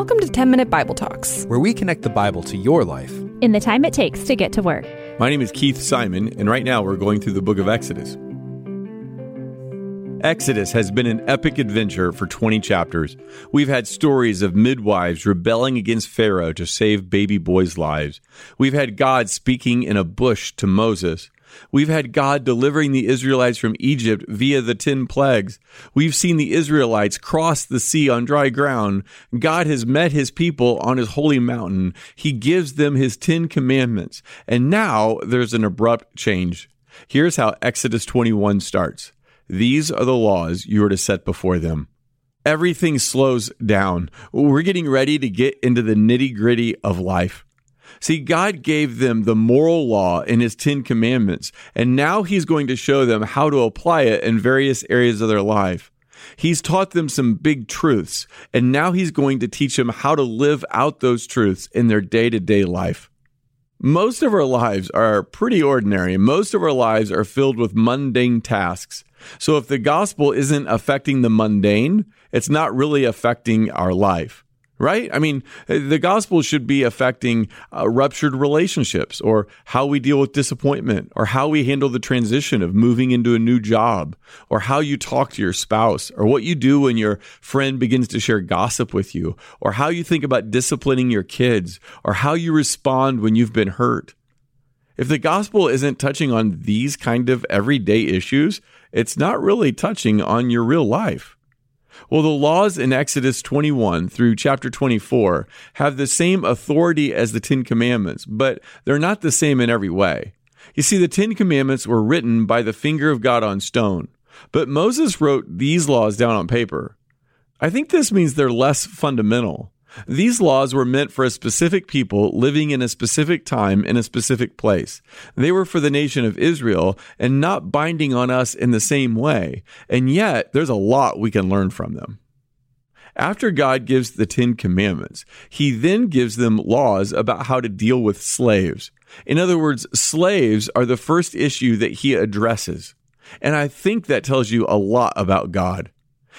Welcome to 10 Minute Bible Talks, where we connect the Bible to your life in the time it takes to get to work. My name is Keith Simon, and right now we're going through the book of Exodus. Exodus has been an epic adventure for 20 chapters. We've had stories of midwives rebelling against Pharaoh to save baby boys' lives. We've had God speaking in a bush to Moses. We've had God delivering the Israelites from Egypt via the 10 plagues. We've seen the Israelites cross the sea on dry ground. God has met his people on his holy mountain. He gives them his 10 commandments. And now there's an abrupt change. Here's how Exodus 21 starts. These are the laws you are to set before them. Everything slows down. We're getting ready to get into the nitty gritty of life. See, God gave them the moral law in his 10 commandments, and now he's going to show them how to apply it in various areas of their life. He's taught them some big truths, and now he's going to teach them how to live out those truths in their day to day life. Most of our lives are pretty ordinary. Most of our lives are filled with mundane tasks. So if the gospel isn't affecting the mundane, it's not really affecting our life right? I mean, the gospel should be affecting uh, ruptured relationships or how we deal with disappointment or how we handle the transition of moving into a new job or how you talk to your spouse or what you do when your friend begins to share gossip with you or how you think about disciplining your kids or how you respond when you've been hurt. If the gospel isn't touching on these kind of everyday issues, it's not really touching on your real life. Well, the laws in Exodus 21 through chapter 24 have the same authority as the Ten Commandments, but they're not the same in every way. You see, the Ten Commandments were written by the finger of God on stone, but Moses wrote these laws down on paper. I think this means they're less fundamental. These laws were meant for a specific people living in a specific time in a specific place. They were for the nation of Israel and not binding on us in the same way. And yet, there's a lot we can learn from them. After God gives the Ten Commandments, he then gives them laws about how to deal with slaves. In other words, slaves are the first issue that he addresses. And I think that tells you a lot about God.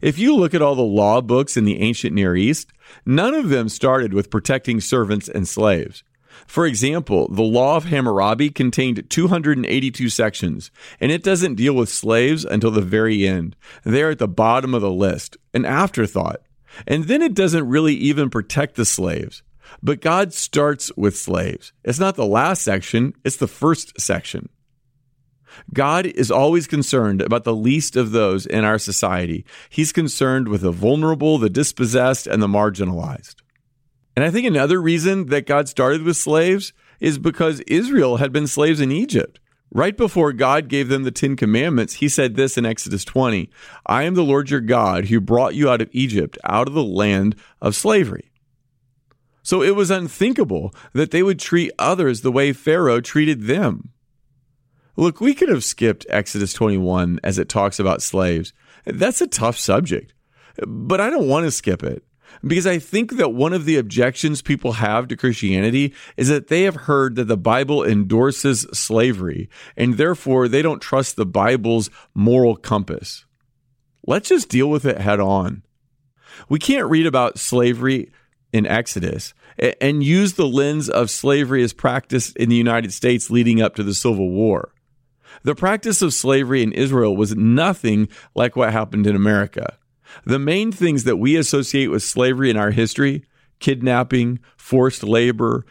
If you look at all the law books in the ancient Near East, none of them started with protecting servants and slaves. For example, the Law of Hammurabi contained 282 sections, and it doesn't deal with slaves until the very end. They're at the bottom of the list, an afterthought. And then it doesn't really even protect the slaves. But God starts with slaves. It's not the last section, it's the first section. God is always concerned about the least of those in our society. He's concerned with the vulnerable, the dispossessed, and the marginalized. And I think another reason that God started with slaves is because Israel had been slaves in Egypt. Right before God gave them the Ten Commandments, he said this in Exodus 20 I am the Lord your God who brought you out of Egypt, out of the land of slavery. So it was unthinkable that they would treat others the way Pharaoh treated them. Look, we could have skipped Exodus 21 as it talks about slaves. That's a tough subject, but I don't want to skip it because I think that one of the objections people have to Christianity is that they have heard that the Bible endorses slavery and therefore they don't trust the Bible's moral compass. Let's just deal with it head on. We can't read about slavery in Exodus and use the lens of slavery as practiced in the United States leading up to the Civil War. The practice of slavery in Israel was nothing like what happened in America. The main things that we associate with slavery in our history kidnapping, forced labor,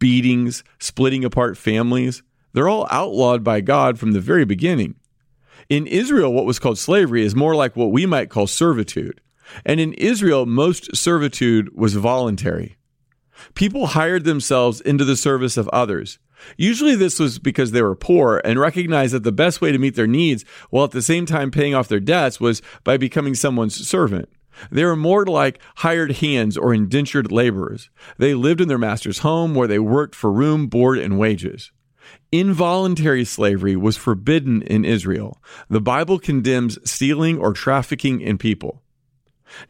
beatings, splitting apart families they're all outlawed by God from the very beginning. In Israel, what was called slavery is more like what we might call servitude. And in Israel, most servitude was voluntary. People hired themselves into the service of others. Usually, this was because they were poor and recognized that the best way to meet their needs while at the same time paying off their debts was by becoming someone's servant. They were more like hired hands or indentured laborers. They lived in their master's home where they worked for room, board, and wages. Involuntary slavery was forbidden in Israel. The Bible condemns stealing or trafficking in people.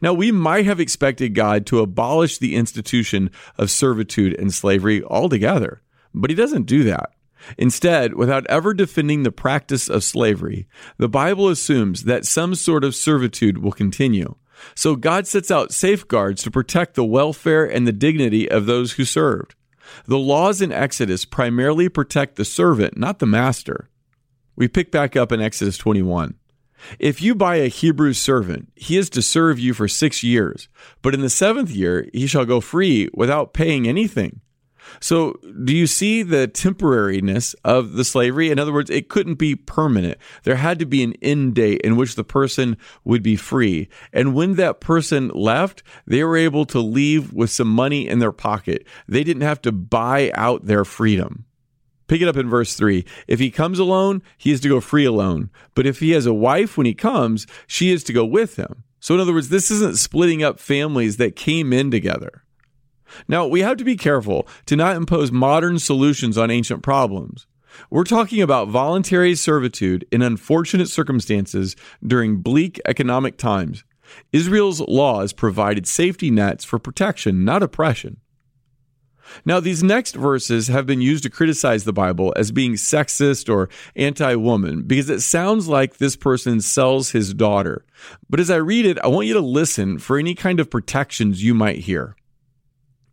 Now, we might have expected God to abolish the institution of servitude and slavery altogether. But he doesn't do that. Instead, without ever defending the practice of slavery, the Bible assumes that some sort of servitude will continue. So God sets out safeguards to protect the welfare and the dignity of those who served. The laws in Exodus primarily protect the servant, not the master. We pick back up in Exodus 21. If you buy a Hebrew servant, he is to serve you for six years, but in the seventh year he shall go free without paying anything. So, do you see the temporariness of the slavery? In other words, it couldn't be permanent. There had to be an end date in which the person would be free. And when that person left, they were able to leave with some money in their pocket. They didn't have to buy out their freedom. Pick it up in verse 3. If he comes alone, he is to go free alone. But if he has a wife when he comes, she is to go with him. So, in other words, this isn't splitting up families that came in together. Now, we have to be careful to not impose modern solutions on ancient problems. We're talking about voluntary servitude in unfortunate circumstances during bleak economic times. Israel's laws provided safety nets for protection, not oppression. Now, these next verses have been used to criticize the Bible as being sexist or anti woman because it sounds like this person sells his daughter. But as I read it, I want you to listen for any kind of protections you might hear.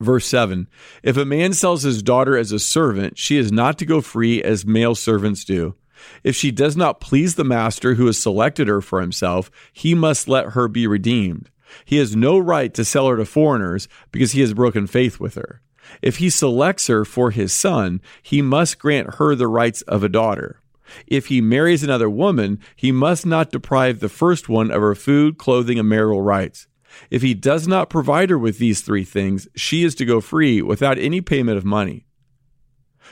Verse 7 If a man sells his daughter as a servant, she is not to go free as male servants do. If she does not please the master who has selected her for himself, he must let her be redeemed. He has no right to sell her to foreigners because he has broken faith with her. If he selects her for his son, he must grant her the rights of a daughter. If he marries another woman, he must not deprive the first one of her food, clothing, and marital rights. If he does not provide her with these three things, she is to go free without any payment of money.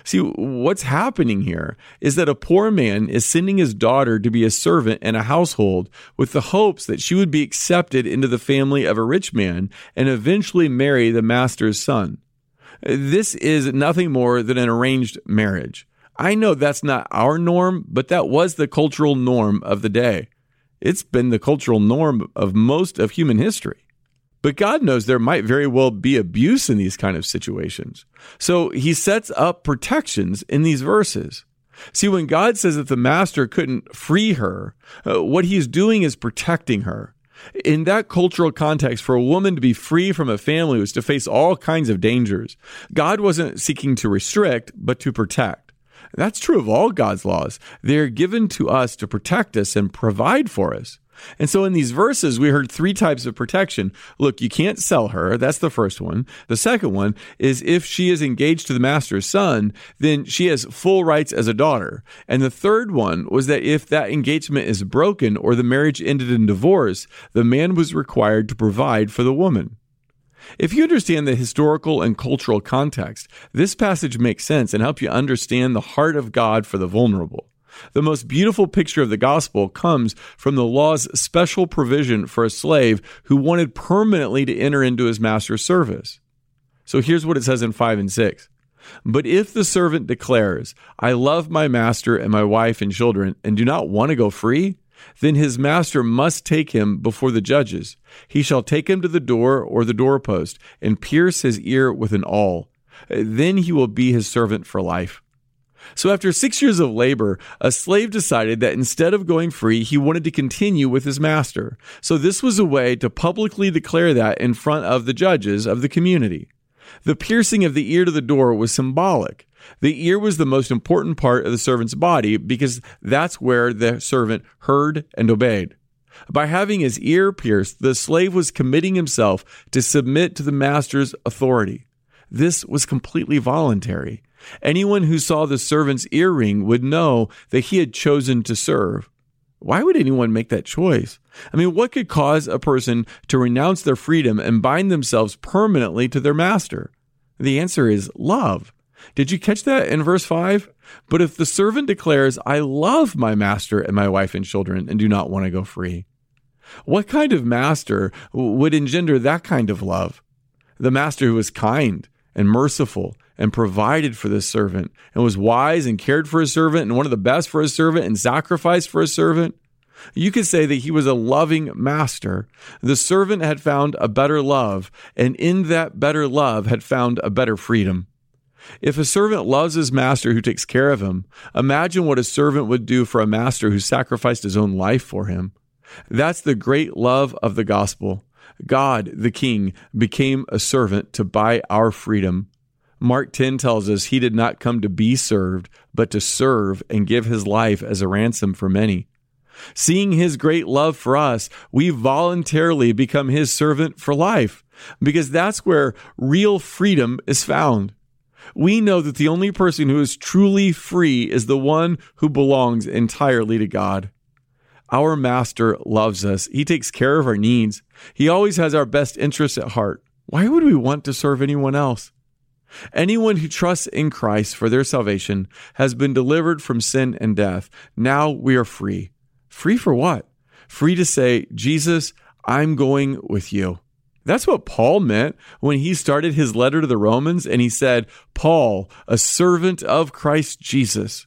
See, what's happening here is that a poor man is sending his daughter to be a servant in a household with the hopes that she would be accepted into the family of a rich man and eventually marry the master's son. This is nothing more than an arranged marriage. I know that's not our norm, but that was the cultural norm of the day. It's been the cultural norm of most of human history. But God knows there might very well be abuse in these kind of situations. So he sets up protections in these verses. See, when God says that the master couldn't free her, uh, what he's doing is protecting her. In that cultural context, for a woman to be free from a family was to face all kinds of dangers. God wasn't seeking to restrict, but to protect. That's true of all God's laws. They're given to us to protect us and provide for us. And so in these verses, we heard three types of protection. Look, you can't sell her. That's the first one. The second one is if she is engaged to the master's son, then she has full rights as a daughter. And the third one was that if that engagement is broken or the marriage ended in divorce, the man was required to provide for the woman. If you understand the historical and cultural context, this passage makes sense and helps you understand the heart of God for the vulnerable. The most beautiful picture of the gospel comes from the law's special provision for a slave who wanted permanently to enter into his master's service. So here's what it says in 5 and 6. But if the servant declares, I love my master and my wife and children, and do not want to go free, then his master must take him before the judges. He shall take him to the door or the doorpost and pierce his ear with an awl. Then he will be his servant for life. So after six years of labor, a slave decided that instead of going free, he wanted to continue with his master. So this was a way to publicly declare that in front of the judges of the community. The piercing of the ear to the door was symbolic. The ear was the most important part of the servant's body because that's where the servant heard and obeyed. By having his ear pierced, the slave was committing himself to submit to the master's authority. This was completely voluntary. Anyone who saw the servant's earring would know that he had chosen to serve. Why would anyone make that choice? I mean, what could cause a person to renounce their freedom and bind themselves permanently to their master? The answer is love. Did you catch that in verse 5? But if the servant declares, I love my master and my wife and children and do not want to go free, what kind of master would engender that kind of love? The master who is kind and merciful and provided for this servant and was wise and cared for his servant and one of the best for his servant and sacrificed for his servant. You could say that he was a loving master. The servant had found a better love, and in that better love had found a better freedom. If a servant loves his master who takes care of him, imagine what a servant would do for a master who sacrificed his own life for him. That's the great love of the gospel. God, the King, became a servant to buy our freedom. Mark 10 tells us he did not come to be served, but to serve and give his life as a ransom for many. Seeing his great love for us, we voluntarily become his servant for life because that's where real freedom is found. We know that the only person who is truly free is the one who belongs entirely to God. Our master loves us. He takes care of our needs. He always has our best interests at heart. Why would we want to serve anyone else? Anyone who trusts in Christ for their salvation has been delivered from sin and death. Now we are free. Free for what? Free to say, Jesus, I'm going with you. That's what Paul meant when he started his letter to the Romans and he said, Paul, a servant of Christ Jesus.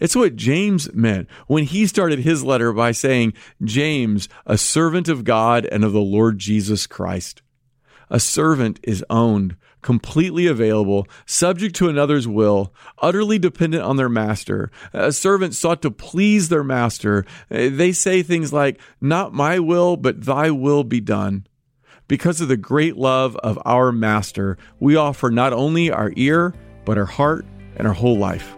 It's what James meant when he started his letter by saying, James, a servant of God and of the Lord Jesus Christ. A servant is owned, completely available, subject to another's will, utterly dependent on their master. A servant sought to please their master. They say things like, Not my will, but thy will be done. Because of the great love of our master, we offer not only our ear, but our heart and our whole life.